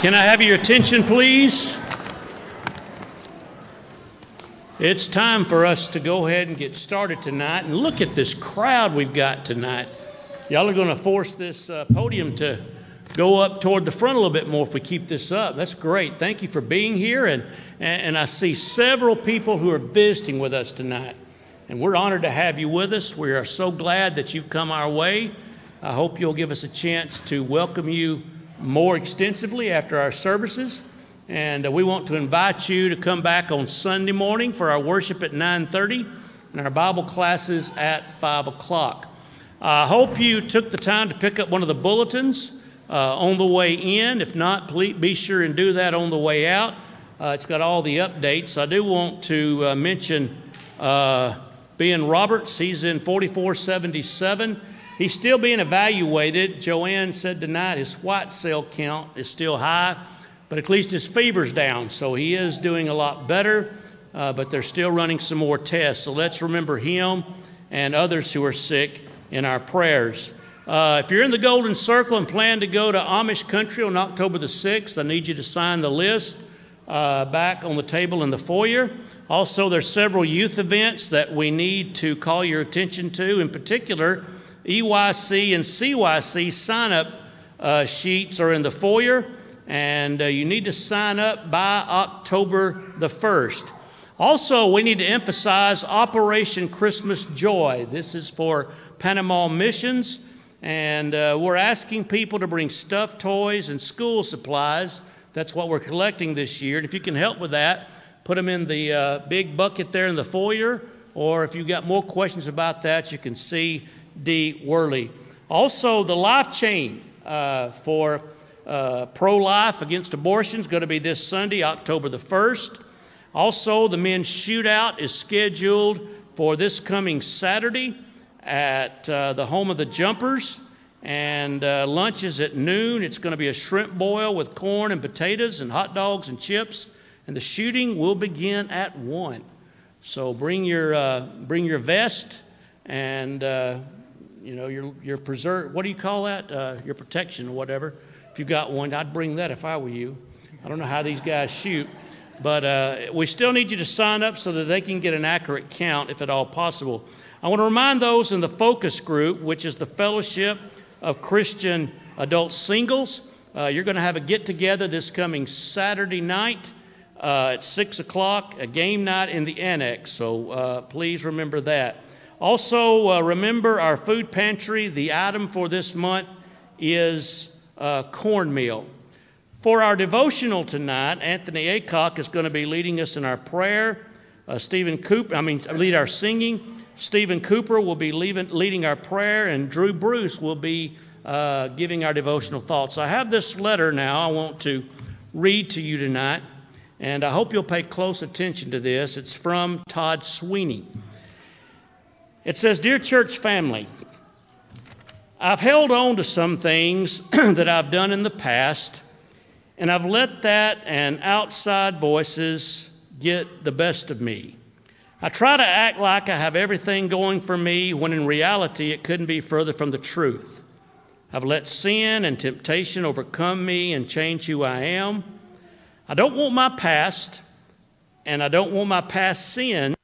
Can I have your attention, please? It's time for us to go ahead and get started tonight. And look at this crowd we've got tonight. Y'all are going to force this uh, podium to go up toward the front a little bit more if we keep this up. That's great. Thank you for being here. And, and I see several people who are visiting with us tonight. And we're honored to have you with us. We are so glad that you've come our way. I hope you'll give us a chance to welcome you more extensively after our services. And uh, we want to invite you to come back on Sunday morning for our worship at 9:30 and our Bible classes at 5 o'clock. I hope you took the time to pick up one of the bulletins uh, on the way in. If not, please be sure and do that on the way out. Uh, it's got all the updates. I do want to uh, mention uh, Ben Roberts. He's in 4477. He's still being evaluated. Joanne said tonight his white cell count is still high, but at least his fever's down, so he is doing a lot better. Uh, but they're still running some more tests. So let's remember him and others who are sick in our prayers. Uh, if you're in the Golden Circle and plan to go to Amish country on October the 6th, I need you to sign the list uh, back on the table in the foyer. Also, there's several youth events that we need to call your attention to. In particular, EYC and CYC sign up uh, sheets are in the foyer, and uh, you need to sign up by October the 1st. Also, we need to emphasize Operation Christmas Joy. This is for Panama Missions, and uh, we're asking people to bring stuffed toys and school supplies. That's what we're collecting this year. And if you can help with that, put them in the uh, big bucket there in the foyer, or if you've got more questions about that, you can see D. Worley. Also, the life chain uh, for uh, pro life against abortion is going to be this Sunday, October the 1st. Also, the men's shootout is scheduled for this coming Saturday at uh, the home of the Jumpers. And uh, lunch is at noon. It's going to be a shrimp boil with corn and potatoes and hot dogs and chips. And the shooting will begin at 1. So bring your, uh, bring your vest and uh, you know, your, your preserve, what do you call that? Uh, your protection or whatever. If you got one, I'd bring that if I were you. I don't know how these guys shoot, but uh, we still need you to sign up so that they can get an accurate count if at all possible. I want to remind those in the focus group, which is the Fellowship of Christian Adult Singles. Uh, you're going to have a get together this coming Saturday night uh, at 6 o'clock, a game night in the annex. So uh, please remember that. Also, uh, remember our food pantry. The item for this month is uh, cornmeal. For our devotional tonight, Anthony Acock is going to be leading us in our prayer. Uh, Stephen Cooper, I mean, lead our singing. Stephen Cooper will be leaving, leading our prayer, and Drew Bruce will be uh, giving our devotional thoughts. I have this letter now I want to read to you tonight, and I hope you'll pay close attention to this. It's from Todd Sweeney. It says, Dear church family, I've held on to some things that I've done in the past, and I've let that and outside voices get the best of me. I try to act like I have everything going for me when in reality it couldn't be further from the truth. I've let sin and temptation overcome me and change who I am. I don't want my past, and I don't want my past sin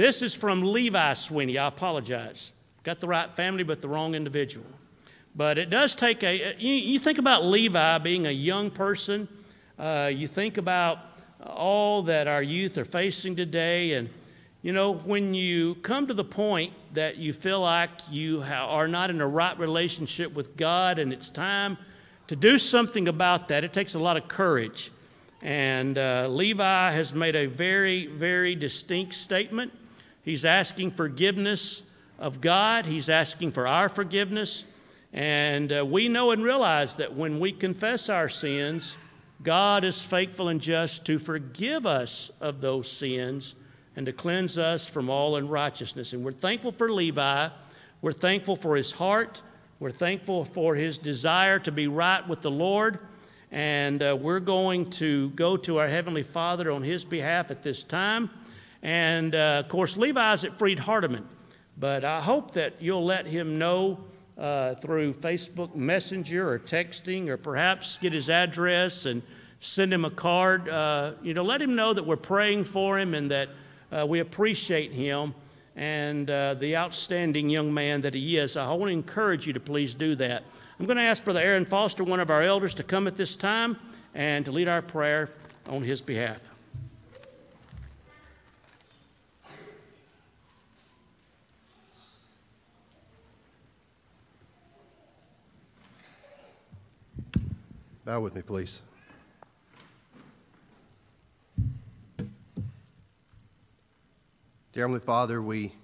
This is from Levi Sweeney. I apologize. Got the right family, but the wrong individual. But it does take a, you, you think about Levi being a young person, uh, you think about all that our youth are facing today. And, you know, when you come to the point that you feel like you are not in a right relationship with God and it's time to do something about that, it takes a lot of courage. And uh, Levi has made a very, very distinct statement. He's asking forgiveness of God, he's asking for our forgiveness. And uh, we know and realize that when we confess our sins, God is faithful and just to forgive us of those sins and to cleanse us from all unrighteousness. And we're thankful for Levi. We're thankful for his heart. We're thankful for his desire to be right with the Lord. And uh, we're going to go to our Heavenly Father on his behalf at this time. And uh, of course, Levi's at Freed Hardeman. But I hope that you'll let him know uh, through Facebook Messenger or texting, or perhaps get his address and send him a card. Uh, you know, let him know that we're praying for him and that uh, we appreciate him and uh, the outstanding young man that he is. I want to encourage you to please do that. I'm going to ask Brother Aaron Foster, one of our elders, to come at this time and to lead our prayer on his behalf. Bow with me, please. Dear Heavenly Father, we,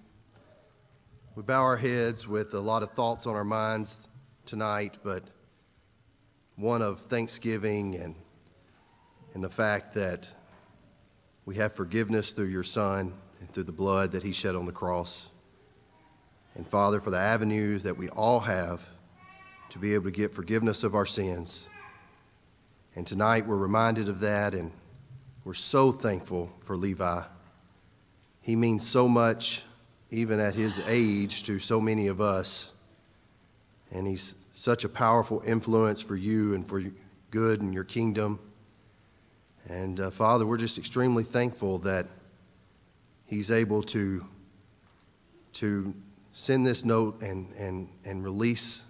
we bow our heads with a lot of thoughts on our minds tonight, but one of thanksgiving and, and the fact that we have forgiveness through your Son and through the blood that he shed on the cross. And Father, for the avenues that we all have to be able to get forgiveness of our sins. And tonight we're reminded of that, and we're so thankful for Levi. He means so much, even at his age, to so many of us. And he's such a powerful influence for you and for good and your kingdom. And uh, Father, we're just extremely thankful that he's able to, to send this note and, and, and release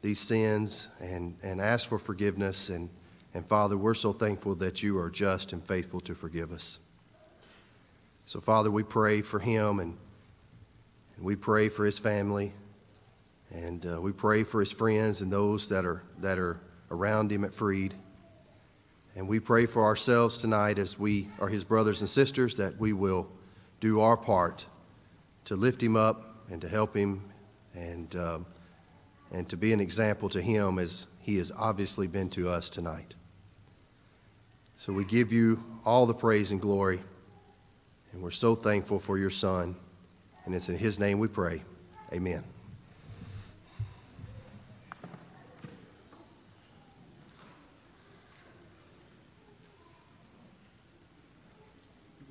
these sins and, and ask for forgiveness. And, and Father, we're so thankful that you are just and faithful to forgive us. So, Father, we pray for him and, and we pray for his family. And uh, we pray for his friends and those that are, that are around him at Freed. And we pray for ourselves tonight as we are his brothers and sisters that we will do our part to lift him up and to help him and, um, and to be an example to him as he has obviously been to us tonight. So we give you all the praise and glory, and we're so thankful for your son. And it's in his name we pray. Amen.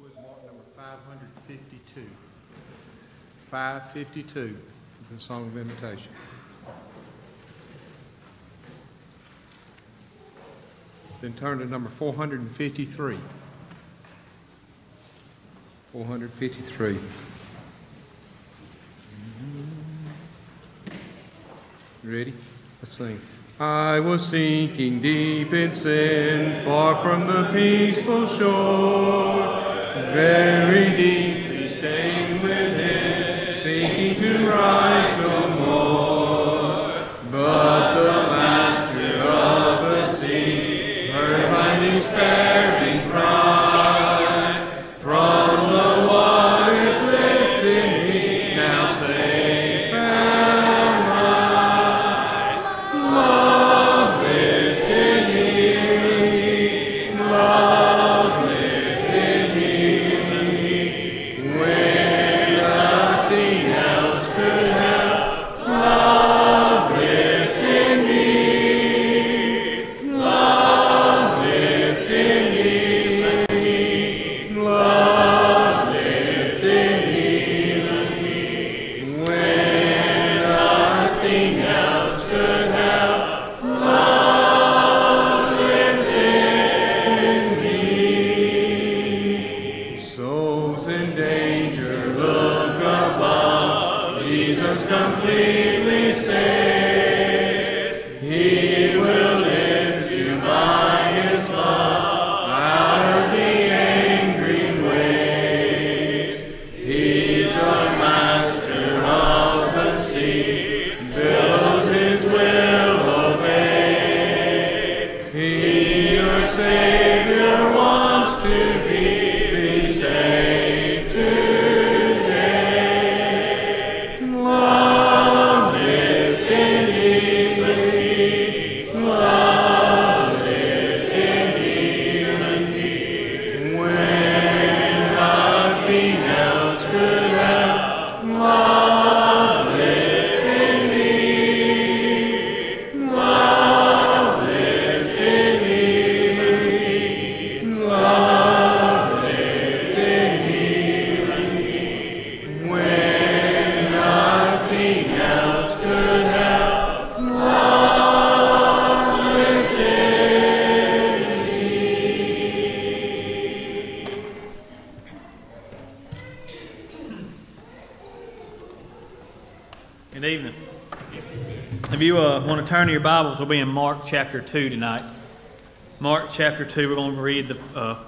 number 552. 552 the Song of Invitation. Then turn to number 453. 453. You Ready? Let's sing. I was sinking deep in sin, far from the peaceful shore, very deeply stained within, seeking to rise Good evening. If you uh, want to turn to your Bibles, we'll be in Mark chapter 2 tonight. Mark chapter 2, we're going to read the uh,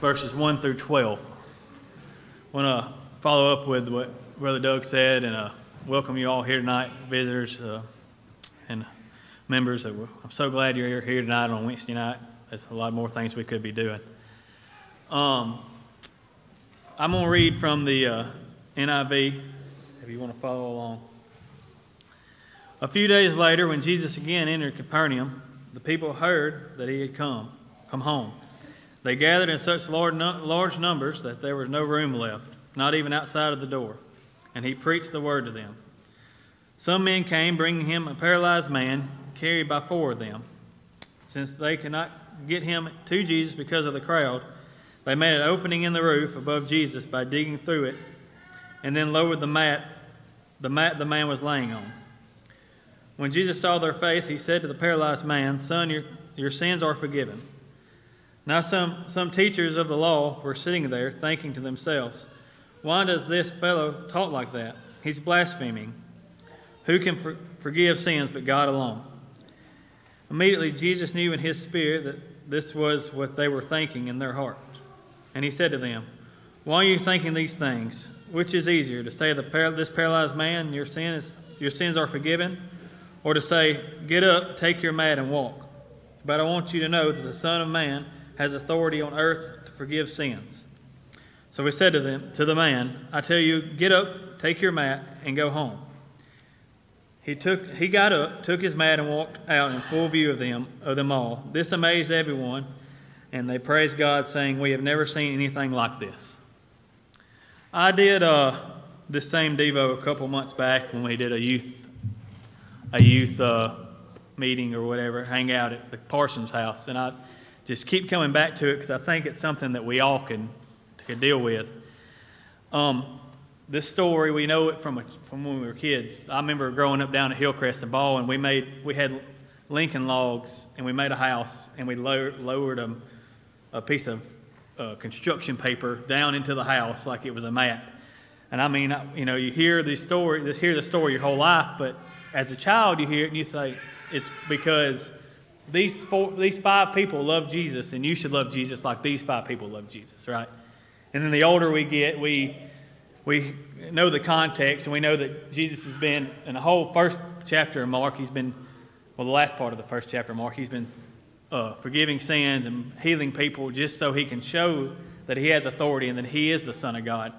verses 1 through 12. I want to follow up with what Brother Doug said and uh, welcome you all here tonight, visitors uh, and members. I'm so glad you're here tonight on Wednesday night. There's a lot more things we could be doing. Um, I'm going to read from the uh, NIV if you want to follow along. A few days later, when Jesus again entered Capernaum, the people heard that he had come, come home. They gathered in such large, numbers that there was no room left, not even outside of the door, and he preached the word to them. Some men came, bringing him a paralyzed man, carried by four of them. Since they could not get him to Jesus because of the crowd, they made an opening in the roof above Jesus by digging through it, and then lowered the mat, the mat the man was laying on. When Jesus saw their faith, he said to the paralyzed man, Son, your, your sins are forgiven. Now, some, some teachers of the law were sitting there, thinking to themselves, Why does this fellow talk like that? He's blaspheming. Who can for, forgive sins but God alone? Immediately, Jesus knew in his spirit that this was what they were thinking in their heart. And he said to them, Why are you thinking these things? Which is easier, to say to this paralyzed man, Your, sin is, your sins are forgiven? Or to say, Get up, take your mat, and walk. But I want you to know that the Son of Man has authority on earth to forgive sins. So he said to them, to the man, I tell you, get up, take your mat, and go home. He took he got up, took his mat, and walked out in full view of them of them all. This amazed everyone, and they praised God, saying, We have never seen anything like this. I did uh, this same Devo a couple months back when we did a youth a youth uh, meeting or whatever, hang out at the Parsons house. And I just keep coming back to it because I think it's something that we all can, can deal with. Um, this story, we know it from, a, from when we were kids. I remember growing up down at Hillcrest and Ball, and we, made, we had Lincoln logs, and we made a house, and we lowered, lowered a, a piece of uh, construction paper down into the house like it was a mat. And I mean, you know, you hear the story, hear the story your whole life, but as a child, you hear it and you say, it's because these, four, these five people love Jesus, and you should love Jesus like these five people love Jesus, right? And then the older we get, we, we know the context, and we know that Jesus has been, in the whole first chapter of Mark, he's been, well, the last part of the first chapter of Mark, he's been uh, forgiving sins and healing people just so he can show that he has authority and that he is the Son of God.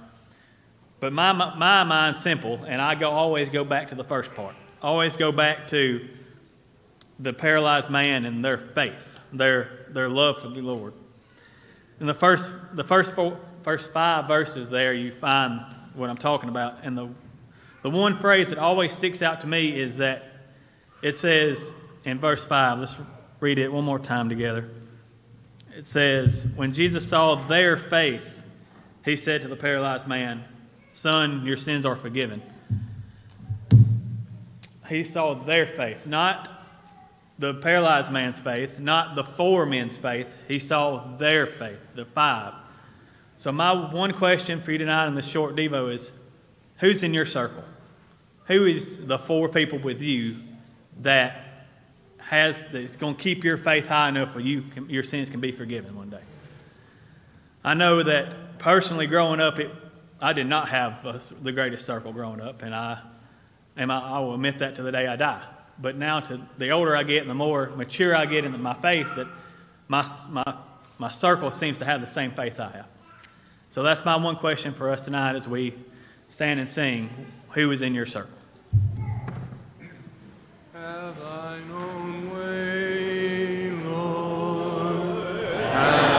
But my, my mind's simple, and I go, always go back to the first part always go back to the paralyzed man and their faith, their, their love for the Lord. In the first, the first, four, first five verses there, you find what I'm talking about. And the, the one phrase that always sticks out to me is that it says in verse 5, let's read it one more time together. It says, When Jesus saw their faith, he said to the paralyzed man, Son, your sins are forgiven he saw their faith, not the paralyzed man's faith, not the four men's faith. He saw their faith, the five. So, my one question for you tonight in this short Devo is who's in your circle? Who is the four people with you that has that's going to keep your faith high enough where you can, your sins can be forgiven one day? I know that personally, growing up, it, I did not have a, the greatest circle growing up, and I and I, I will admit that to the day I die. But now, to the older I get and the more mature I get in my faith, that my, my, my circle seems to have the same faith I have. So that's my one question for us tonight as we stand and sing Who is in your circle? Have thine own way, Lord. Have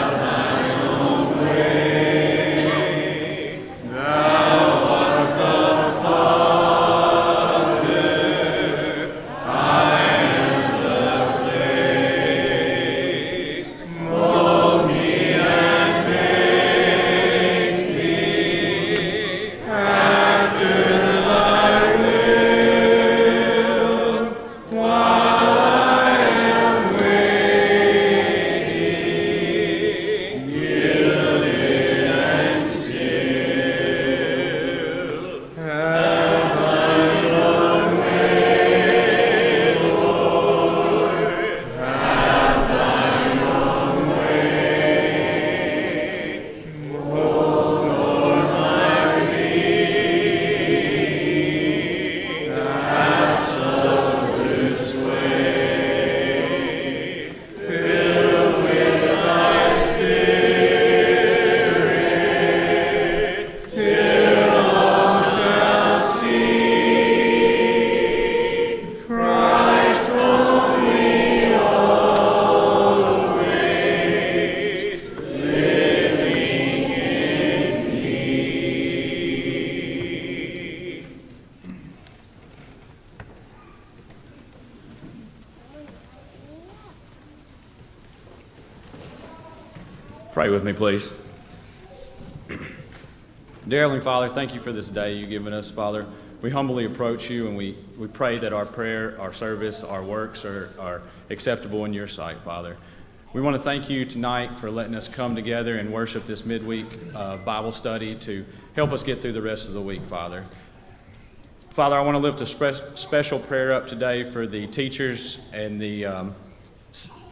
thank you for this day you've given us, Father. We humbly approach you and we, we pray that our prayer, our service, our works are, are acceptable in your sight, Father. We want to thank you tonight for letting us come together and worship this midweek uh, Bible study to help us get through the rest of the week, Father. Father, I want to lift a spe- special prayer up today for the teachers and the um,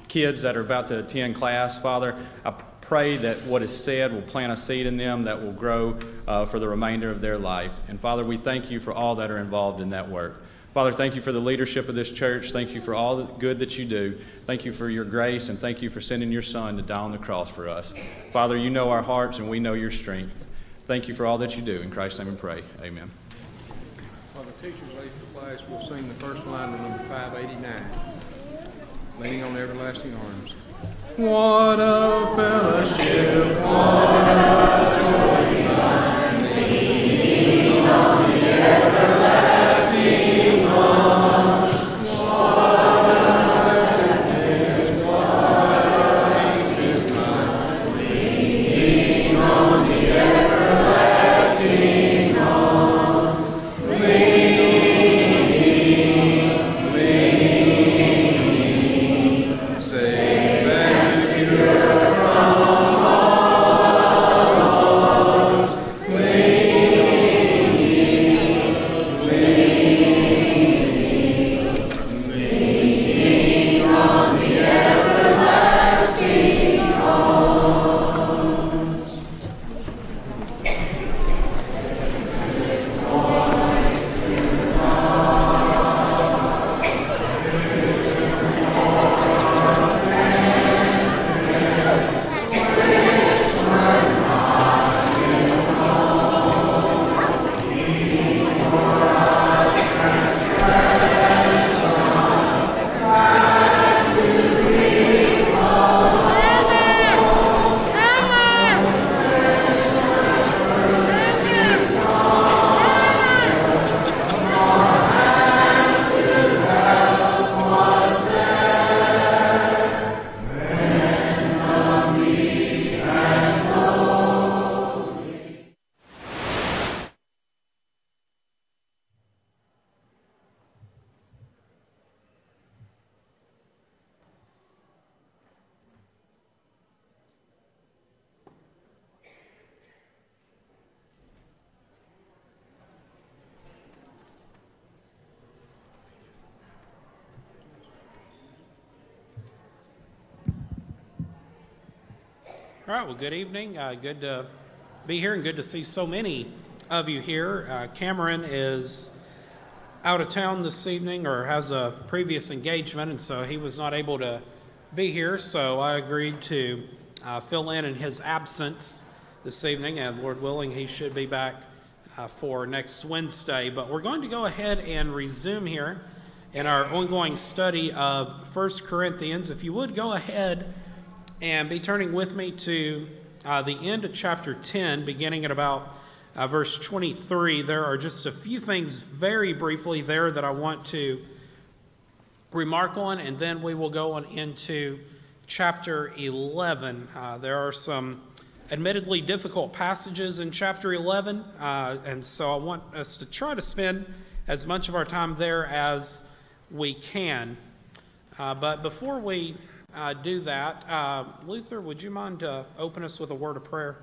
kids that are about to attend class. Father, I pray that what is said will plant a seed in them that will grow uh, for the remainder of their life. And Father, we thank you for all that are involved in that work. Father, thank you for the leadership of this church. Thank you for all the good that you do. Thank you for your grace, and thank you for sending your Son to die on the cross for us. Father, you know our hearts, and we know your strength. Thank you for all that you do. In Christ's name we pray. Amen. While the teachers leave the class, we'll sing the first line of number 589, Leaning on Everlasting Arms. What a fellowship, All right, well, good evening. Uh, good to be here and good to see so many of you here. Uh, Cameron is out of town this evening or has a previous engagement, and so he was not able to be here. So I agreed to uh, fill in in his absence this evening, and Lord willing, he should be back uh, for next Wednesday. But we're going to go ahead and resume here in our ongoing study of First Corinthians. If you would go ahead and be turning with me to uh, the end of chapter 10, beginning at about uh, verse 23. There are just a few things very briefly there that I want to remark on, and then we will go on into chapter 11. Uh, there are some admittedly difficult passages in chapter 11, uh, and so I want us to try to spend as much of our time there as we can. Uh, but before we uh, do that, uh, Luther, would you mind uh, open us with a word of prayer?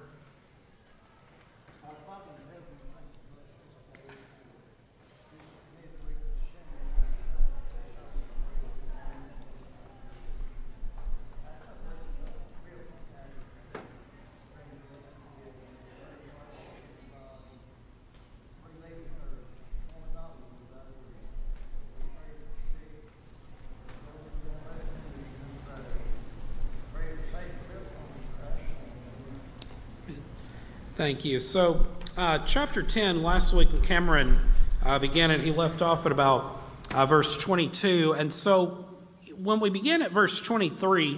Thank you. So, uh, chapter 10, last week when Cameron uh, began it, he left off at about uh, verse 22. And so, when we begin at verse 23,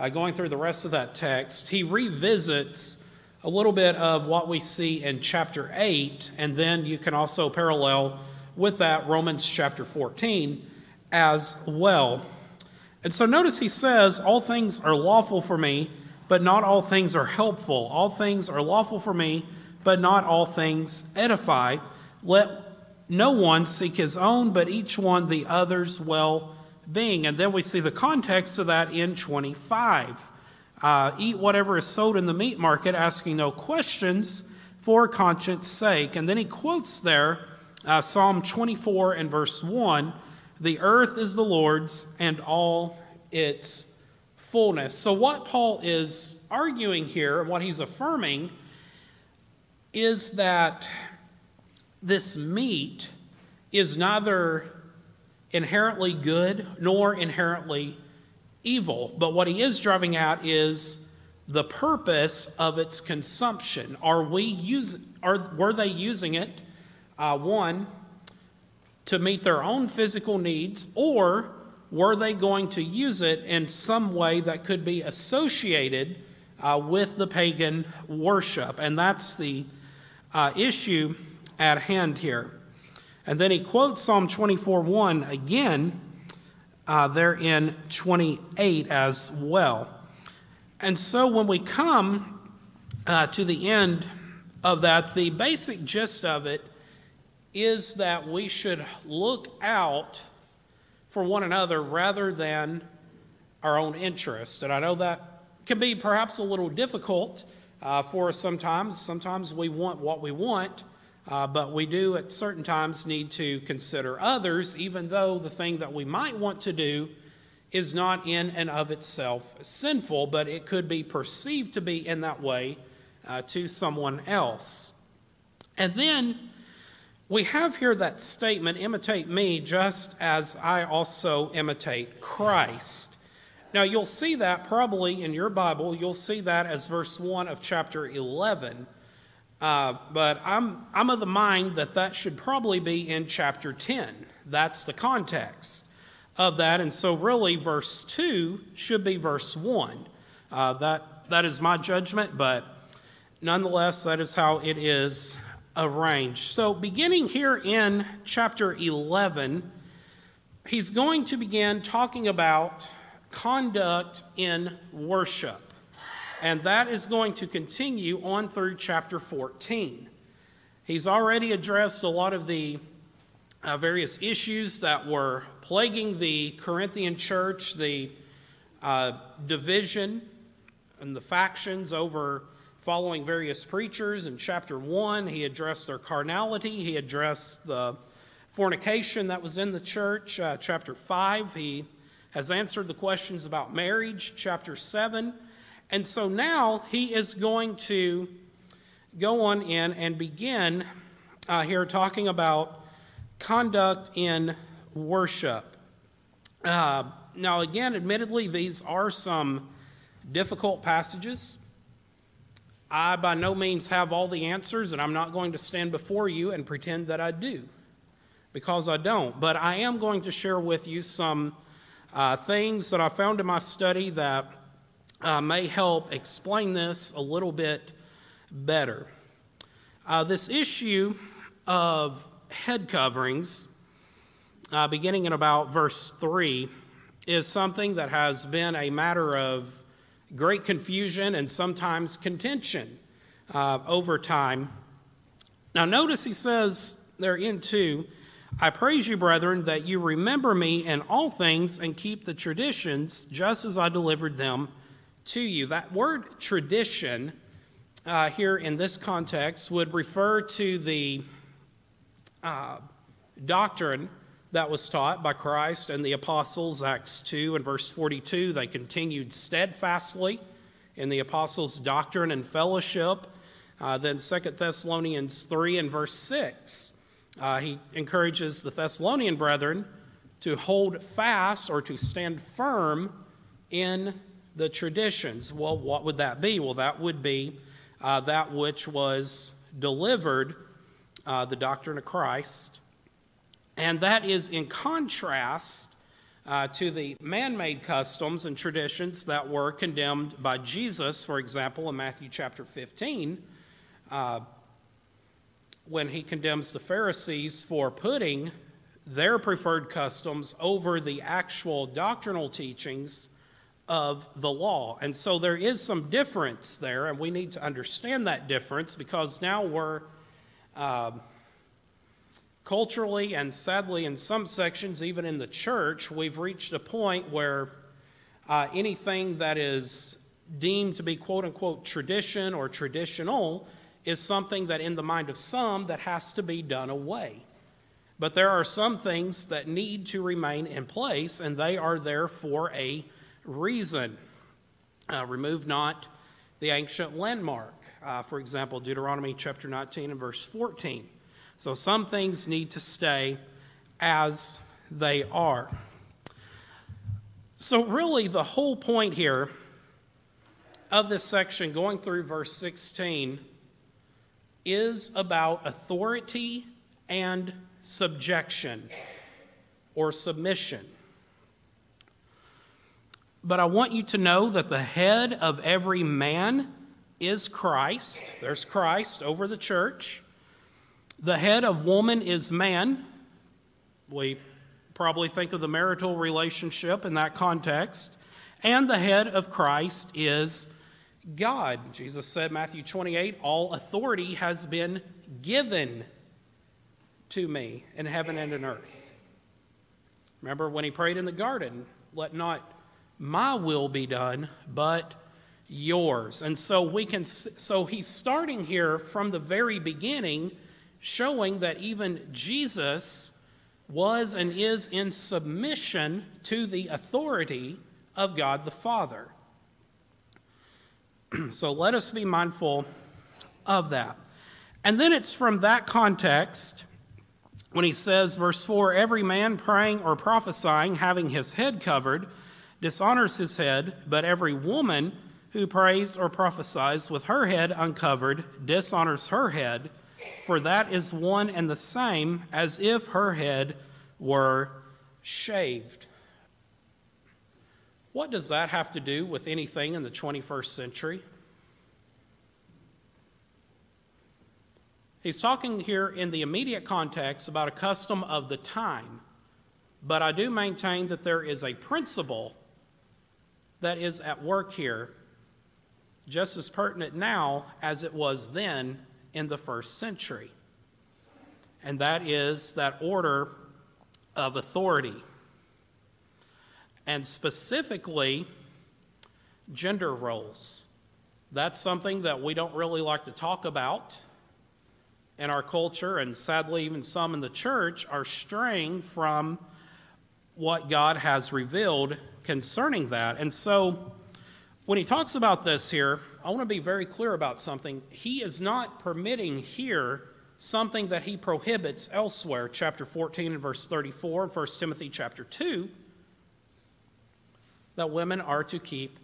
uh, going through the rest of that text, he revisits a little bit of what we see in chapter 8, and then you can also parallel with that Romans chapter 14 as well. And so, notice he says, All things are lawful for me but not all things are helpful. All things are lawful for me, but not all things edify. Let no one seek his own, but each one the other's well being. And then we see the context of that in 25. Uh, eat whatever is sold in the meat market, asking no questions for conscience sake. And then he quotes there uh, Psalm 24 and verse 1 The earth is the Lord's and all its fullness. So, what Paul is arguing here, and what he's affirming, is that this meat is neither inherently good nor inherently evil. But what he is driving at is the purpose of its consumption. Are we use, are, were they using it, uh, one, to meet their own physical needs, or were they going to use it in some way that could be associated uh, with the pagan worship? And that's the uh, issue at hand here. And then he quotes Psalm 24 1 again, uh, there in 28 as well. And so when we come uh, to the end of that, the basic gist of it is that we should look out for one another rather than our own interest. And I know that can be perhaps a little difficult uh, for us sometimes. Sometimes we want what we want, uh, but we do at certain times need to consider others, even though the thing that we might want to do is not in and of itself sinful, but it could be perceived to be in that way uh, to someone else. And then we have here that statement imitate me just as I also imitate Christ. Now, you'll see that probably in your Bible, you'll see that as verse 1 of chapter 11. Uh, but I'm, I'm of the mind that that should probably be in chapter 10. That's the context of that. And so, really, verse 2 should be verse 1. Uh, that, that is my judgment, but nonetheless, that is how it is arranged. So, beginning here in chapter 11, he's going to begin talking about conduct in worship. And that is going to continue on through chapter 14. He's already addressed a lot of the uh, various issues that were plaguing the Corinthian church, the uh, division and the factions over following various preachers. In chapter 1, he addressed their carnality, he addressed the fornication that was in the church. Uh, chapter 5, he has answered the questions about marriage. Chapter 7, and so now he is going to go on in and begin uh, here talking about conduct in worship. Uh, now, again, admittedly, these are some difficult passages. I by no means have all the answers, and I'm not going to stand before you and pretend that I do, because I don't. But I am going to share with you some uh, things that I found in my study that uh, may help explain this a little bit better. Uh, this issue of head coverings, uh, beginning in about verse 3, is something that has been a matter of great confusion and sometimes contention uh, over time. Now, notice he says there in 2 I praise you, brethren, that you remember me in all things and keep the traditions just as I delivered them to you. That word tradition uh, here in this context would refer to the uh, doctrine that was taught by Christ and the apostles, Acts 2 and verse 42. They continued steadfastly in the apostles' doctrine and fellowship. Uh, then 2 Thessalonians 3 and verse 6, uh, he encourages the Thessalonian brethren to hold fast or to stand firm in the traditions. Well, what would that be? Well, that would be uh, that which was delivered, uh, the doctrine of Christ. And that is in contrast uh, to the man made customs and traditions that were condemned by Jesus, for example, in Matthew chapter 15, uh, when he condemns the Pharisees for putting their preferred customs over the actual doctrinal teachings of the law. And so there is some difference there, and we need to understand that difference because now we're um, culturally and sadly in some sections, even in the church, we've reached a point where uh, anything that is deemed to be quote unquote tradition or traditional is something that in the mind of some that has to be done away. But there are some things that need to remain in place, and they are there for a reason. Uh, remove not the ancient landmark. Uh, for example, Deuteronomy chapter 19 and verse 14. So some things need to stay as they are. So, really, the whole point here of this section, going through verse 16, is about authority and subjection or submission. But I want you to know that the head of every man is Christ. There's Christ over the church. The head of woman is man. We probably think of the marital relationship in that context. And the head of Christ is God. Jesus said, Matthew 28, all authority has been given to me in heaven and in earth. Remember when he prayed in the garden, let not my will be done, but yours. And so we can so he's starting here from the very beginning showing that even Jesus was and is in submission to the authority of God the Father. so let us be mindful of that. And then it's from that context when he says, verse 4 every man praying or prophesying, having his head covered, dishonors his head, but every woman who prays or prophesies with her head uncovered dishonors her head for that is one and the same as if her head were shaved. What does that have to do with anything in the 21st century? He's talking here in the immediate context about a custom of the time, but I do maintain that there is a principle that is at work here, just as pertinent now as it was then in the first century. And that is that order of authority. And specifically, gender roles. That's something that we don't really like to talk about in our culture, and sadly, even some in the church are straying from what God has revealed concerning that. And so, when he talks about this here, I want to be very clear about something. He is not permitting here something that he prohibits elsewhere, chapter 14 and verse 34, 1 Timothy chapter 2, that women are to keep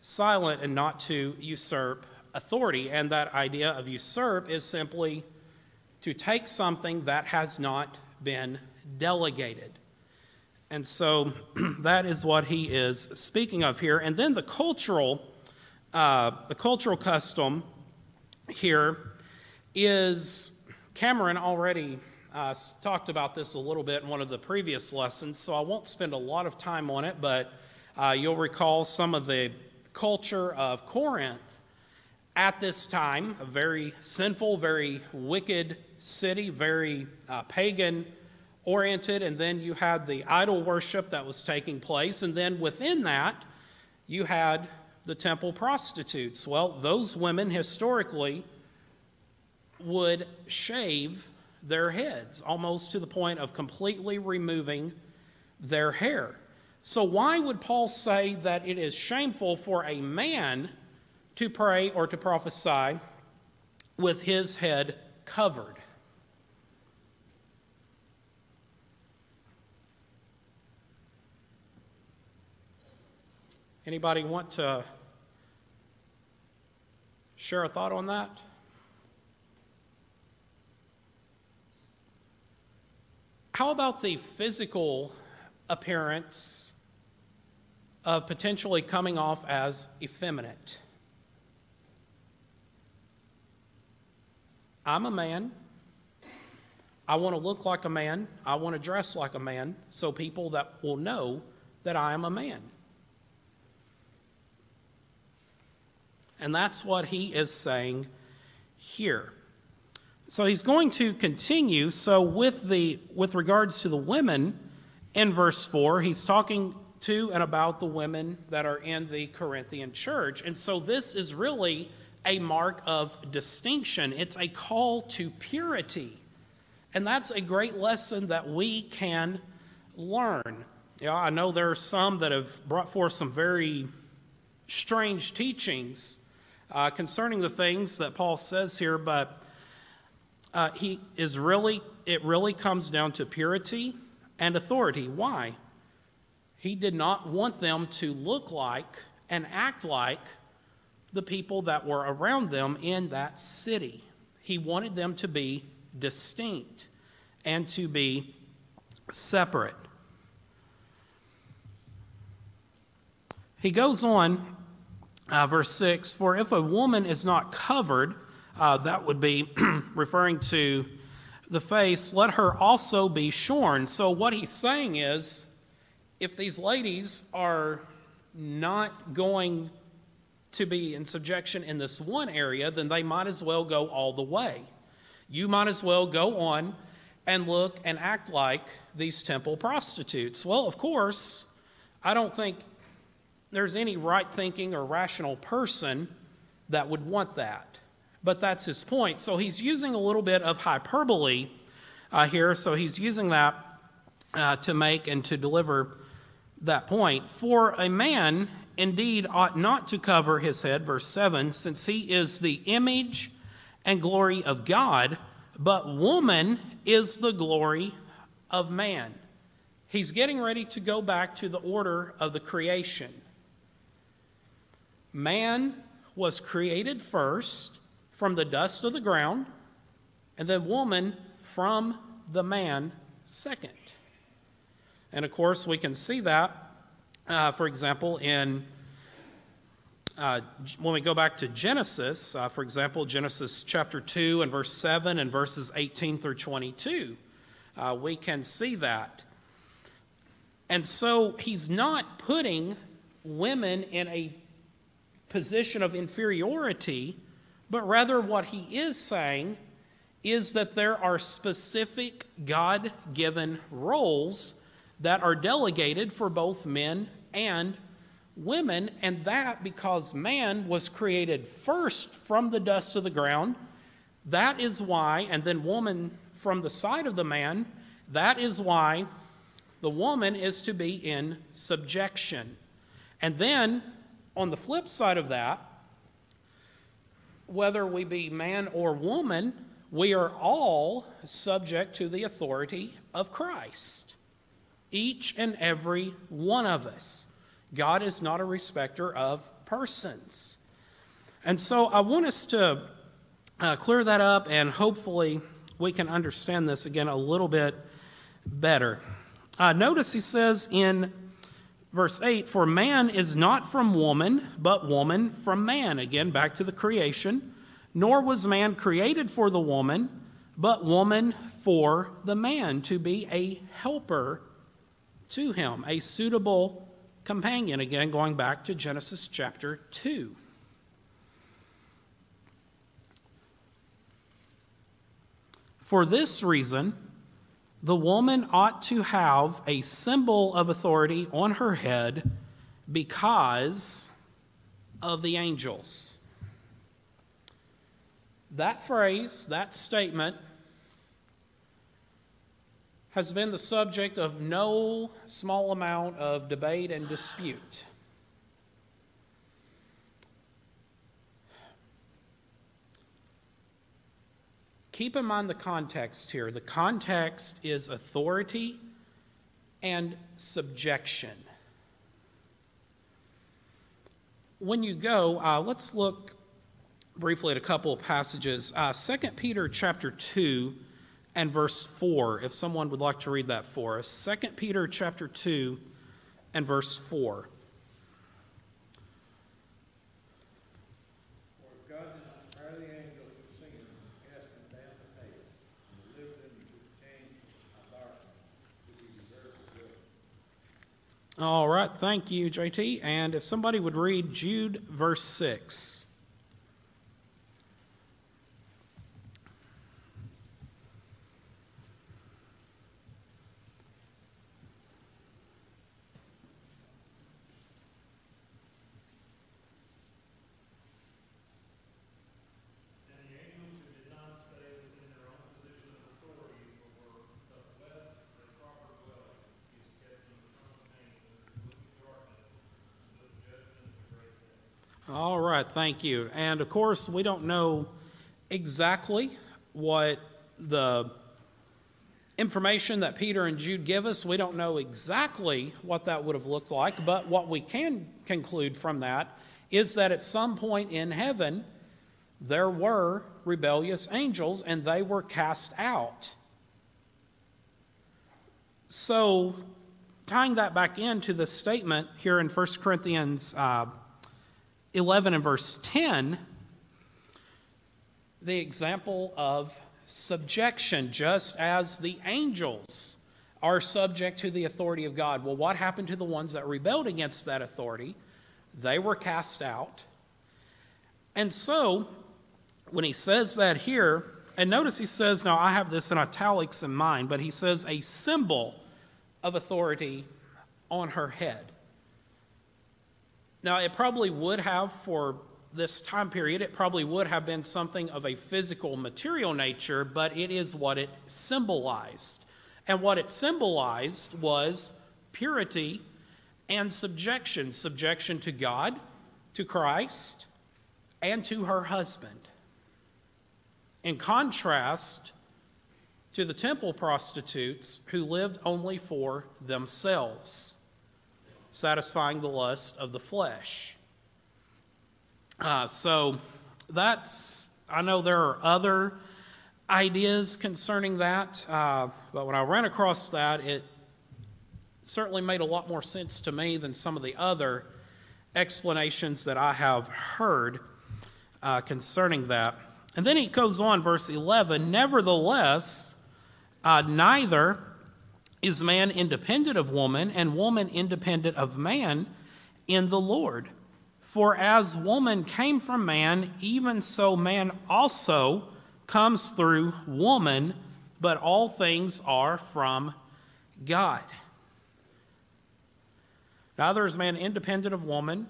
silent and not to usurp authority. And that idea of usurp is simply to take something that has not been delegated. And so that is what he is speaking of here. And then the cultural uh, the cultural custom here is Cameron already uh, talked about this a little bit in one of the previous lessons, so I won't spend a lot of time on it, but uh, you'll recall some of the culture of Corinth at this time, a very sinful, very wicked city, very uh, pagan oriented, and then you had the idol worship that was taking place, and then within that, you had the temple prostitutes? Well, those women historically would shave their heads almost to the point of completely removing their hair. So, why would Paul say that it is shameful for a man to pray or to prophesy with his head covered? Anybody want to share a thought on that? How about the physical appearance of potentially coming off as effeminate? I'm a man. I want to look like a man. I want to dress like a man so people that will know that I am a man. And that's what he is saying here. So he's going to continue. So with the with regards to the women in verse 4, he's talking to and about the women that are in the Corinthian church. And so this is really a mark of distinction. It's a call to purity. And that's a great lesson that we can learn. Yeah, I know there are some that have brought forth some very strange teachings uh, concerning the things that Paul says here, but uh, he is really, it really comes down to purity and authority. Why? He did not want them to look like and act like the people that were around them in that city. He wanted them to be distinct and to be separate. He goes on, uh, verse 6 For if a woman is not covered, uh, that would be referring to the face, let her also be shorn. So, what he's saying is, if these ladies are not going to be in subjection in this one area, then they might as well go all the way. You might as well go on and look and act like these temple prostitutes. Well, of course, I don't think there's any right thinking or rational person that would want that. But that's his point. So he's using a little bit of hyperbole uh, here. So he's using that uh, to make and to deliver that point. For a man indeed ought not to cover his head, verse 7, since he is the image and glory of God, but woman is the glory of man. He's getting ready to go back to the order of the creation. Man was created first from the dust of the ground, and then woman from the man second. And of course, we can see that, uh, for example, in uh, when we go back to Genesis, uh, for example, Genesis chapter 2 and verse 7 and verses 18 through 22, uh, we can see that. And so he's not putting women in a position of inferiority, but rather what he is saying is that there are specific God given roles that are delegated for both men and women, and that because man was created first from the dust of the ground. That is why, and then woman from the side of the man, that is why the woman is to be in subjection. And then, on the flip side of that, whether we be man or woman, we are all subject to the authority of Christ. Each and every one of us. God is not a respecter of persons. And so I want us to uh, clear that up, and hopefully we can understand this again a little bit better. Uh, notice he says in verse 8, For man is not from woman, but woman from man. Again, back to the creation. Nor was man created for the woman, but woman for the man, to be a helper to him, a suitable companion. Again, going back to Genesis chapter 2. For this reason, the woman ought to have a symbol of authority on her head because of the angels. That phrase, that statement, has been the subject of no small amount of debate and dispute. Keep in mind the context here. The context is authority and subjection. When you go, uh, let's look briefly at a couple of passages. Uh, 2 Peter chapter 2 and verse 4, if someone would like to read that for us. 2 Peter chapter 2 and verse 4. All right, thank you, JT. And if somebody would read Jude verse 6. Right, thank you. And of course, we don't know exactly what the information that Peter and Jude give us. We don't know exactly what that would have looked like, but what we can conclude from that is that at some point in heaven, there were rebellious angels and they were cast out. So, tying that back into the statement here in 1 Corinthians uh, 11 and verse 10, the example of subjection, just as the angels are subject to the authority of God. Well, what happened to the ones that rebelled against that authority? They were cast out. And so, when he says that here, and notice he says, now I have this in italics in mind, but he says a symbol of authority on her head. Now, it probably would have, for this time period, it probably would have been something of a physical, material nature, but it is what it symbolized. And what it symbolized was purity and subjection subjection to God, to Christ, and to her husband. In contrast to the temple prostitutes who lived only for themselves, satisfying the lust of the flesh. Uh, so that's, I know there are other ideas concerning that, uh, but when I ran across that, it certainly made a lot more sense to me than some of the other explanations that I have heard uh, concerning that. And then he goes on, verse 11 Nevertheless, uh, neither is man independent of woman, and woman independent of man in the Lord. For as woman came from man, even so man also comes through woman, but all things are from God. Neither is man independent of woman,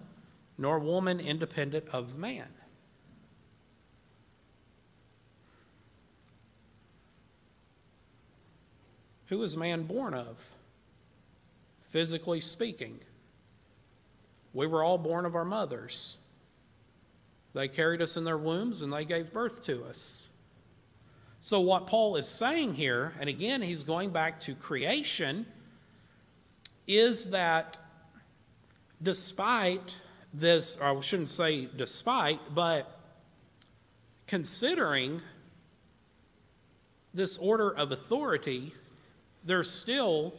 nor woman independent of man. Who is man born of? Physically speaking, we were all born of our mothers. They carried us in their wombs and they gave birth to us. So, what Paul is saying here, and again, he's going back to creation, is that despite this, I shouldn't say despite, but considering this order of authority, there's still,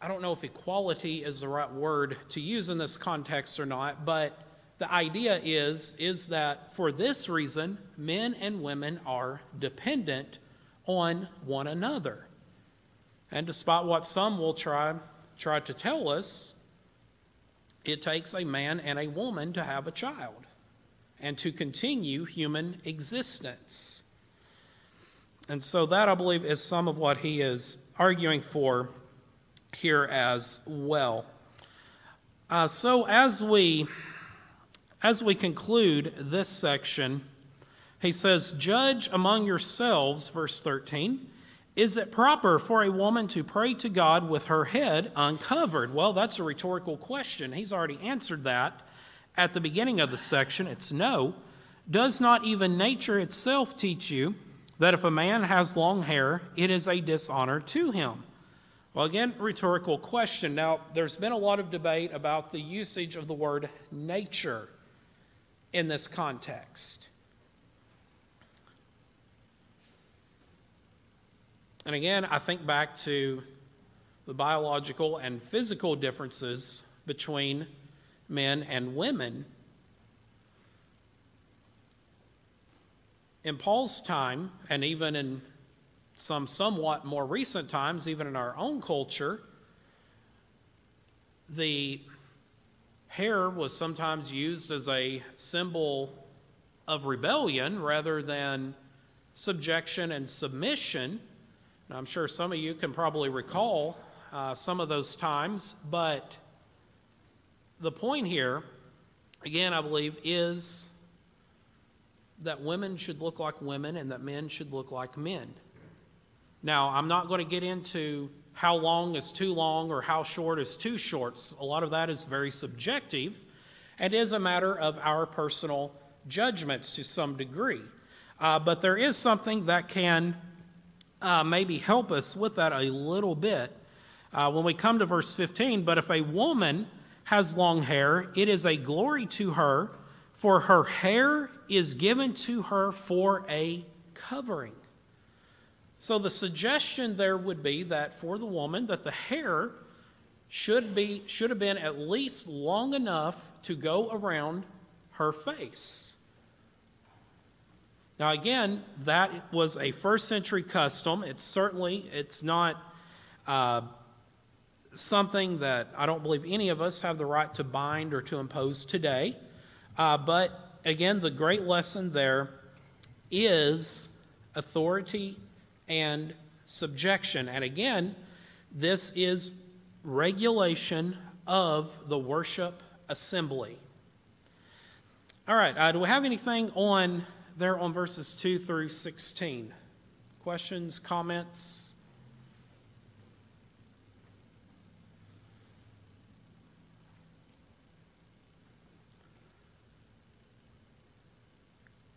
I don't know if equality is the right word to use in this context or not, but the idea is, is that for this reason, men and women are dependent on one another. And despite what some will try, try to tell us, it takes a man and a woman to have a child and to continue human existence. And so, that I believe is some of what he is arguing for here as well. Uh, so, as we as we conclude this section, he says, Judge among yourselves, verse 13. Is it proper for a woman to pray to God with her head uncovered? Well, that's a rhetorical question. He's already answered that at the beginning of the section. It's no. Does not even nature itself teach you that if a man has long hair, it is a dishonor to him? Well, again, rhetorical question. Now, there's been a lot of debate about the usage of the word nature in this context. And again, I think back to the biological and physical differences between men and women. In Paul's time, and even in some somewhat more recent times, even in our own culture, the hair was sometimes used as a symbol of rebellion rather than subjection and submission. Now, I'm sure some of you can probably recall uh, some of those times, but the point here, again, I believe, is that women should look like women and that men should look like men. Now, I'm not going to get into how long is too long or how short is too short. A lot of that is very subjective. and is a matter of our personal judgments to some degree. Uh, but there is something that can uh, maybe help us with that a little bit. Uh, when we come to verse 15, but if a woman has long hair, it is a glory to her, for her hair is given to her for a covering. So the suggestion there would be that for the woman that the hair should be should have been at least long enough to go around her face. Now again, that was a first century custom. It's certainly it's not uh, something that I don't believe any of us have the right to bind or to impose today. Uh, but again, the great lesson there is authority and subjection. And again, this is regulation of the worship assembly. All right, uh, do we have anything on there on verses 2 through 16? Questions, comments?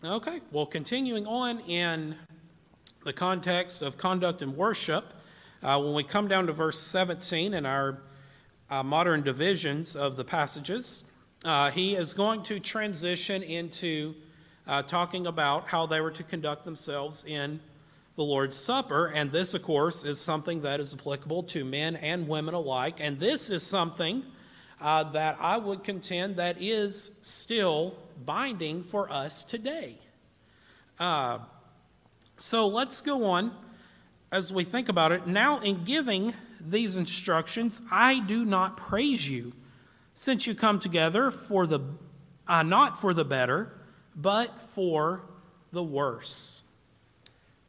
Okay, well, continuing on in the context of conduct and worship, uh, when we come down to verse 17 in our uh, modern divisions of the passages, uh, he is going to transition into uh, talking about how they were to conduct themselves in the Lord's Supper. And this, of course, is something that is applicable to men and women alike. And this is something uh, that I would contend that is still binding for us today. Uh, so let's go on as we think about it. Now, in giving these instructions, I do not praise you, since you come together for the uh, not for the better, but for the worse.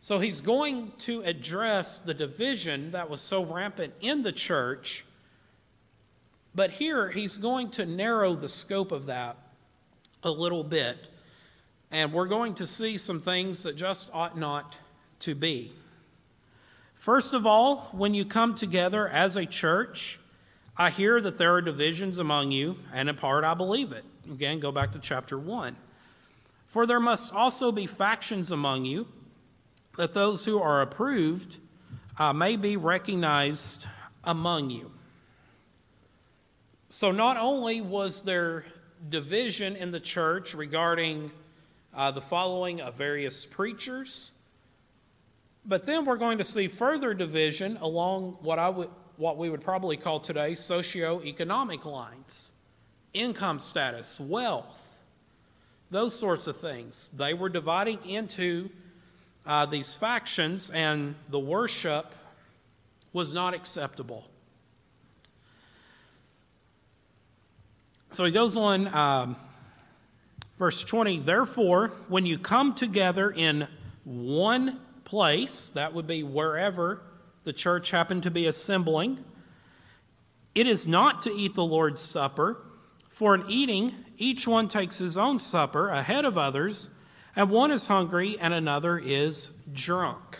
So he's going to address the division that was so rampant in the church, but here he's going to narrow the scope of that a little bit. And we're going to see some things that just ought not to be. First of all, when you come together as a church, I hear that there are divisions among you, and in part I believe it. Again, go back to chapter 1. For there must also be factions among you, that those who are approved uh, may be recognized among you. So, not only was there division in the church regarding uh, the following of various preachers, but then we're going to see further division along what I would what we would probably call today socioeconomic lines, income status, wealth, those sorts of things. They were dividing into uh, these factions, and the worship was not acceptable. So he goes on, um, verse 20. Therefore, when you come together in one place, that would be wherever the church happened to be assembling, it is not to eat the Lord's Supper, for in eating, each one takes his own supper ahead of others, and one is hungry and another is drunk.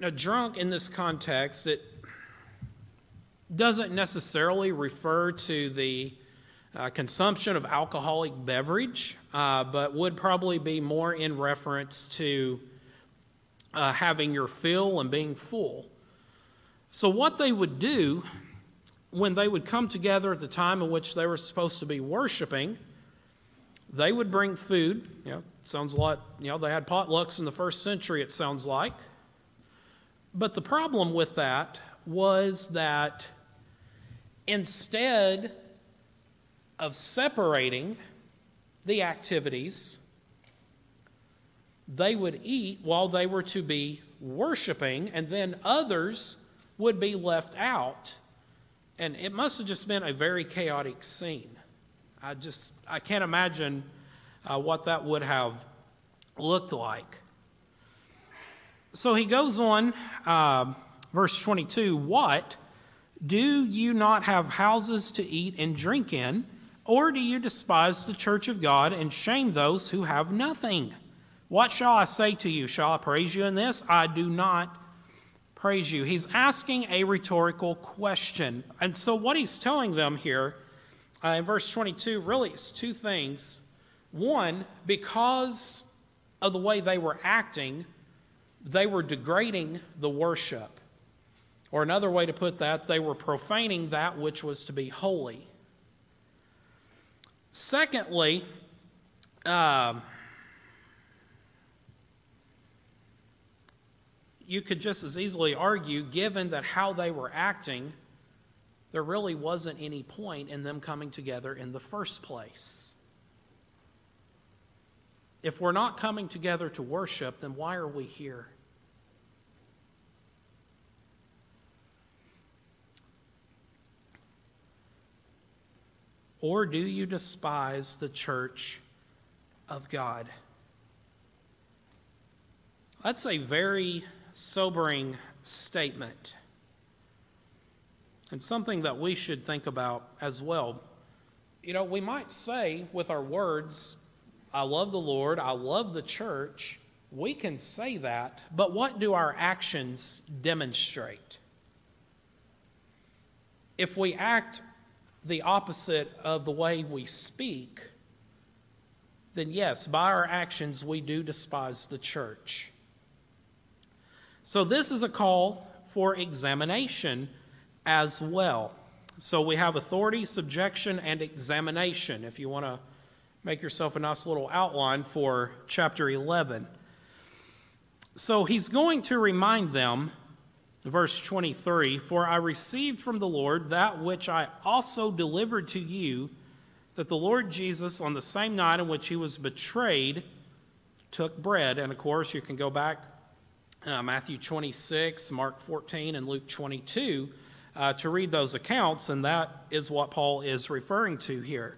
Now, drunk in this context, it doesn't necessarily refer to the uh, consumption of alcoholic beverage, uh, but would probably be more in reference to uh, having your fill and being full. So, what they would do when they would come together at the time in which they were supposed to be worshiping, they would bring food. You know, sounds lot, you know, they had potlucks in the first century, it sounds like. But the problem with that was that instead of separating the activities, they would eat while they were to be worshiping, and then others would be left out. And it must have just been a very chaotic scene. I just, I can't imagine uh, what that would have looked like. So he goes on, uh, verse 22 What? Do you not have houses to eat and drink in? Or do you despise the church of God and shame those who have nothing? What shall I say to you? Shall I praise you in this? I do not praise you. He's asking a rhetorical question. And so, what he's telling them here uh, in verse 22 really is two things. One, because of the way they were acting, they were degrading the worship. Or another way to put that, they were profaning that which was to be holy. Secondly, um, you could just as easily argue, given that how they were acting, there really wasn't any point in them coming together in the first place. If we're not coming together to worship, then why are we here? Or do you despise the church of God? That's a very sobering statement and something that we should think about as well. You know, we might say with our words, I love the Lord, I love the church. We can say that, but what do our actions demonstrate? If we act the opposite of the way we speak, then yes, by our actions, we do despise the church. So, this is a call for examination as well. So, we have authority, subjection, and examination. If you want to make yourself a nice little outline for chapter 11. So, he's going to remind them Verse 23 For I received from the Lord that which I also delivered to you, that the Lord Jesus, on the same night in which he was betrayed, took bread. And of course, you can go back uh, Matthew 26, Mark 14, and Luke 22 uh, to read those accounts, and that is what Paul is referring to here.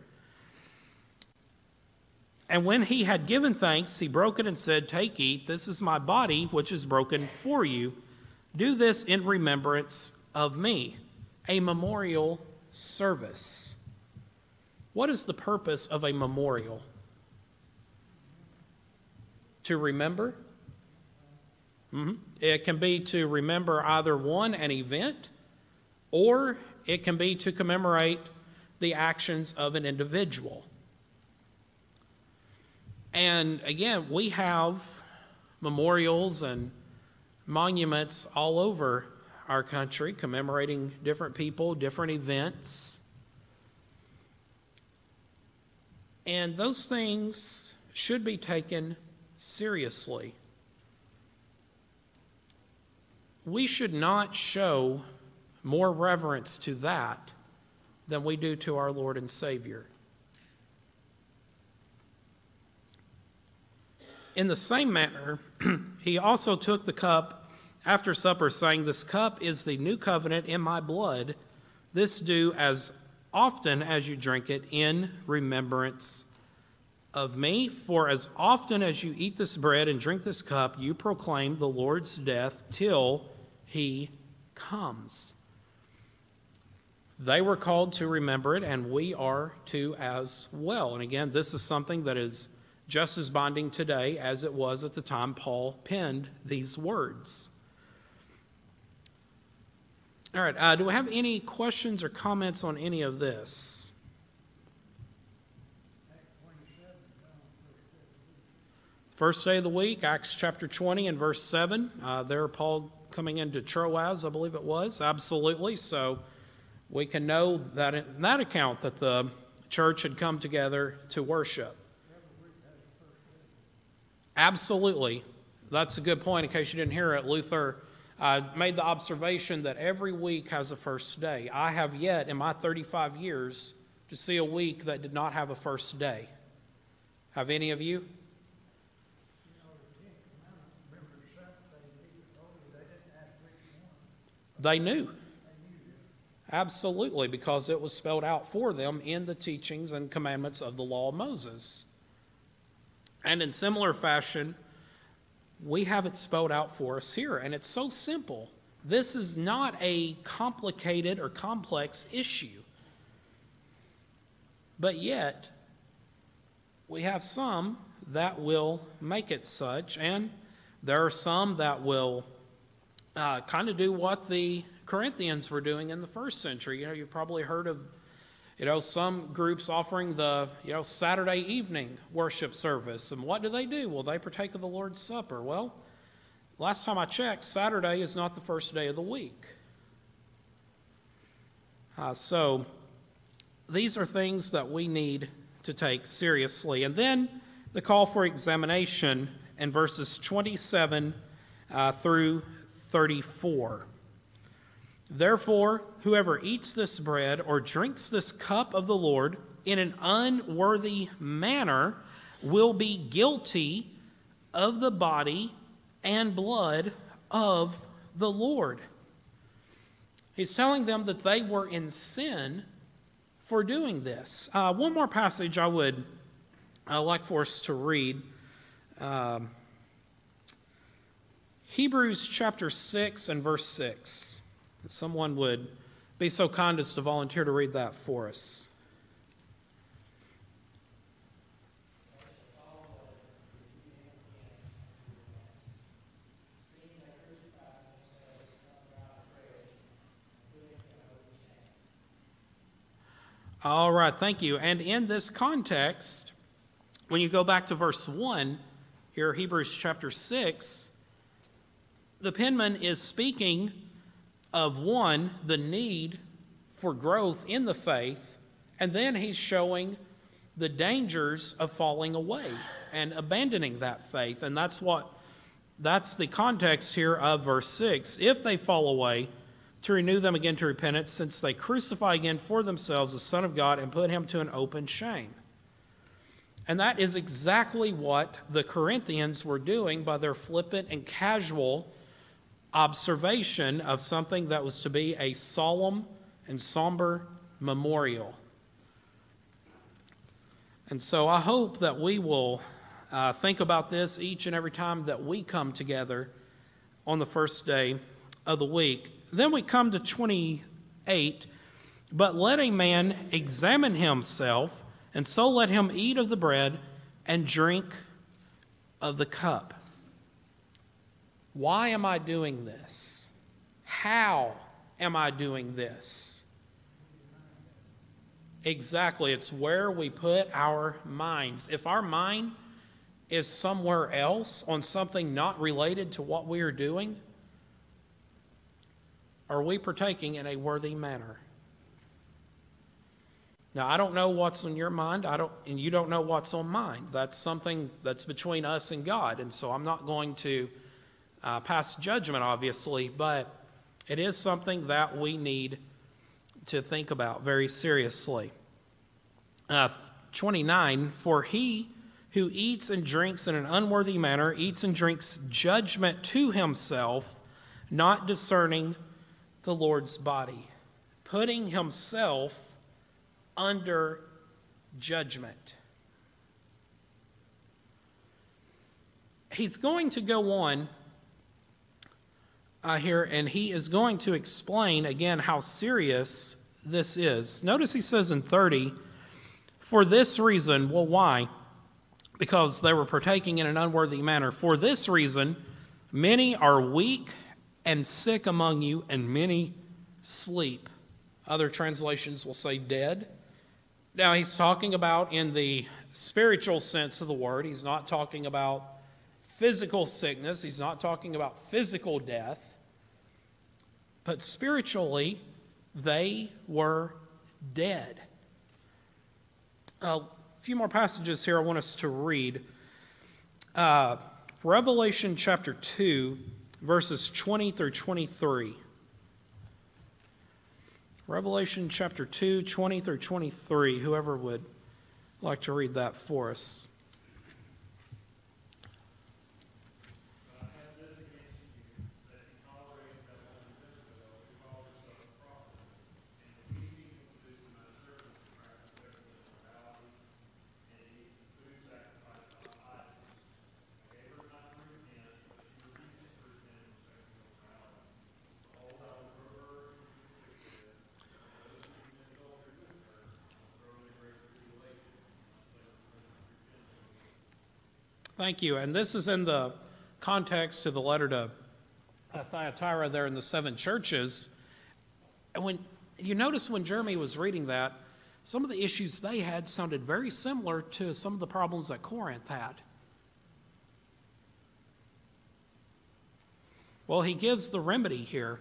And when he had given thanks, he broke it and said, Take, eat, this is my body, which is broken for you. Do this in remembrance of me, a memorial service. What is the purpose of a memorial? To remember? Mm-hmm. It can be to remember either one, an event, or it can be to commemorate the actions of an individual. And again, we have memorials and monuments all over our country commemorating different people, different events. And those things should be taken seriously. We should not show more reverence to that than we do to our Lord and Savior. In the same manner, he also took the cup after supper, saying, This cup is the new covenant in my blood. This do as often as you drink it in remembrance of me. For as often as you eat this bread and drink this cup, you proclaim the Lord's death till he comes. They were called to remember it, and we are to as well. And again, this is something that is just as binding today as it was at the time Paul penned these words. All right, uh, do we have any questions or comments on any of this? First day of the week, Acts chapter 20 and verse 7. Uh, there, Paul coming into Troas, I believe it was. Absolutely. So we can know that in that account that the church had come together to worship. Absolutely. That's a good point. In case you didn't hear it, Luther uh, made the observation that every week has a first day. I have yet, in my 35 years, to see a week that did not have a first day. Have any of you? They knew. Absolutely, because it was spelled out for them in the teachings and commandments of the law of Moses. And in similar fashion, we have it spelled out for us here, and it's so simple. This is not a complicated or complex issue. But yet, we have some that will make it such, and there are some that will uh, kind of do what the Corinthians were doing in the first century. You know, you've probably heard of, you know, some groups offering the, you know, Saturday evening worship service. And what do they do? Well, they partake of the Lord's Supper. Well, last time I checked, Saturday is not the first day of the week. Uh, so these are things that we need to take seriously. And then the call for examination in verses 27 uh, through 34. Therefore, whoever eats this bread or drinks this cup of the Lord in an unworthy manner will be guilty of the body and blood of the Lord. He's telling them that they were in sin for doing this. Uh, one more passage I would uh, like for us to read. Um, Hebrews chapter 6 and verse 6. If someone would be so kind as to volunteer to read that for us. All right, thank you. And in this context, when you go back to verse 1, here, Hebrews chapter 6, the penman is speaking of one, the need for growth in the faith, and then he's showing the dangers of falling away and abandoning that faith. And that's what that's the context here of verse 6. If they fall away, to renew them again to repentance, since they crucify again for themselves the Son of God and put him to an open shame. And that is exactly what the Corinthians were doing by their flippant and casual observation of something that was to be a solemn and somber memorial. And so I hope that we will uh, think about this each and every time that we come together on the first day of the week. Then we come to 28. But let a man examine himself, and so let him eat of the bread and drink of the cup. Why am I doing this? How am I doing this? Exactly. It's where we put our minds. If our mind is somewhere else on something not related to what we are doing, are we partaking in a worthy manner? Now, I don't know what's on your mind, I don't, and you don't know what's on mine. That's something that's between us and God, and so I'm not going to uh, pass judgment, obviously, but it is something that we need to think about very seriously. Uh, 29 For he who eats and drinks in an unworthy manner eats and drinks judgment to himself, not discerning the Lord's body, putting himself under judgment. He's going to go on uh, here and he is going to explain again how serious this is. Notice he says in 30, for this reason, well, why? Because they were partaking in an unworthy manner. For this reason, many are weak and sick among you, and many sleep. Other translations will say dead. Now, he's talking about in the spiritual sense of the word. He's not talking about physical sickness, he's not talking about physical death. But spiritually, they were dead. A few more passages here I want us to read. Uh, Revelation chapter 2 verses 20 through 23. Revelation chapter 2, 20 through 23. Whoever would like to read that for us. Thank you. And this is in the context to the letter to uh, Thyatira there in the seven churches. And when you notice when Jeremy was reading that, some of the issues they had sounded very similar to some of the problems that Corinth had. Well, he gives the remedy here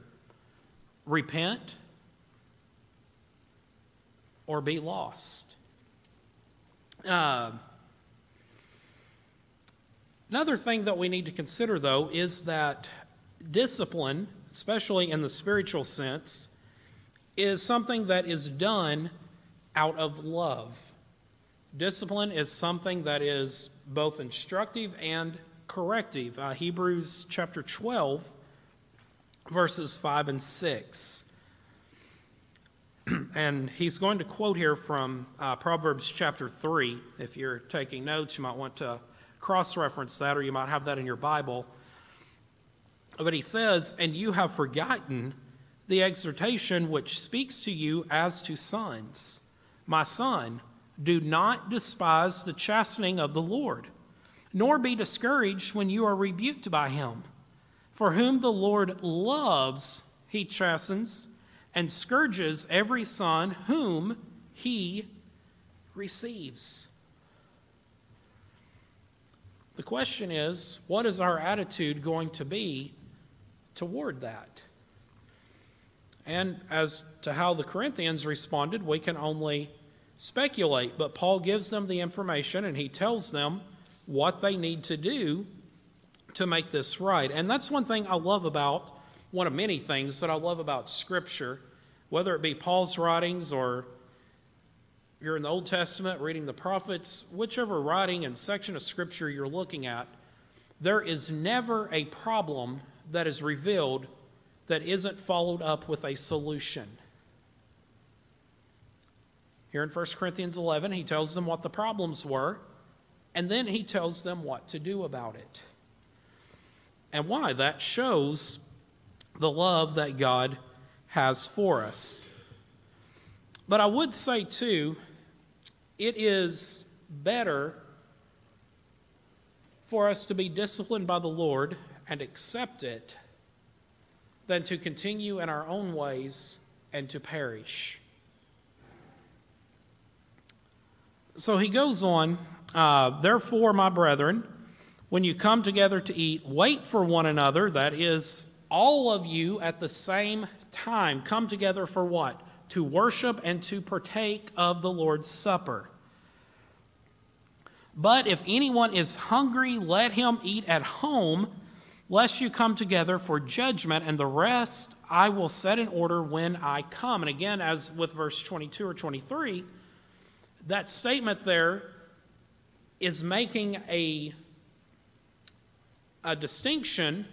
repent or be lost. Uh, another thing that we need to consider, though, is that discipline, especially in the spiritual sense, is something that is done out of love. Discipline is something that is both instructive and corrective. Uh, Hebrews chapter 12, verses 5 and 6. and he's going to quote here from uh, Proverbs chapter 3. If you're taking notes, you might want to cross reference that, or you might have that in your Bible. But he says, And you have forgotten the exhortation which speaks to you as to sons. My son, do not despise the chastening of the Lord, nor be discouraged when you are rebuked by him. For whom the Lord loves, he chastens and scourges every son whom he receives. The question is what is our attitude going to be toward that? And as to how the Corinthians responded, we can only speculate. But Paul gives them the information and he tells them what they need to do to make this right. And that's one thing I love about, one of many things that I love about Scripture, whether it be Paul's writings or you're in the Old Testament reading the prophets, whichever writing and section of Scripture you're looking at, there is never a problem that is revealed that isn't followed up with a solution. Here in 1 Corinthians 11, he tells them what the problems were, and then he tells them what to do about it. And why? That shows the love that God has for us. But I would say, too, it is better for us to be disciplined by the Lord and accept it than to continue in our own ways and to perish. So he goes on, uh, therefore, my brethren, when you come together to eat, wait for one another, that is, all of you at the same time. Come together for what? To worship and to partake of the Lord's Supper. But if anyone is hungry, let him eat at home, lest you come together for judgment, and the rest I will set in order when I come. And again, as with verse 22 or 23, that statement there is making a, a distinction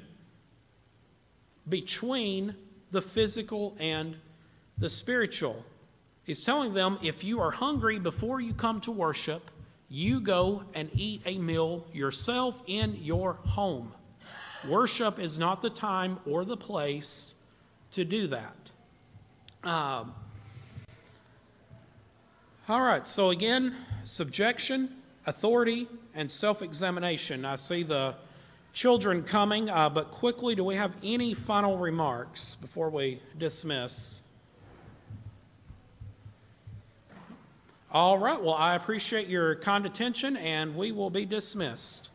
between the physical and the spiritual. He's telling them if you are hungry before you come to worship, you go and eat a meal yourself in your home. Worship is not the time or the place to do that. Um, all right, so again, subjection, authority, and self examination. I see the children coming, uh, but quickly, do we have any final remarks before we dismiss? All right, well, I appreciate your kind attention, and we will be dismissed.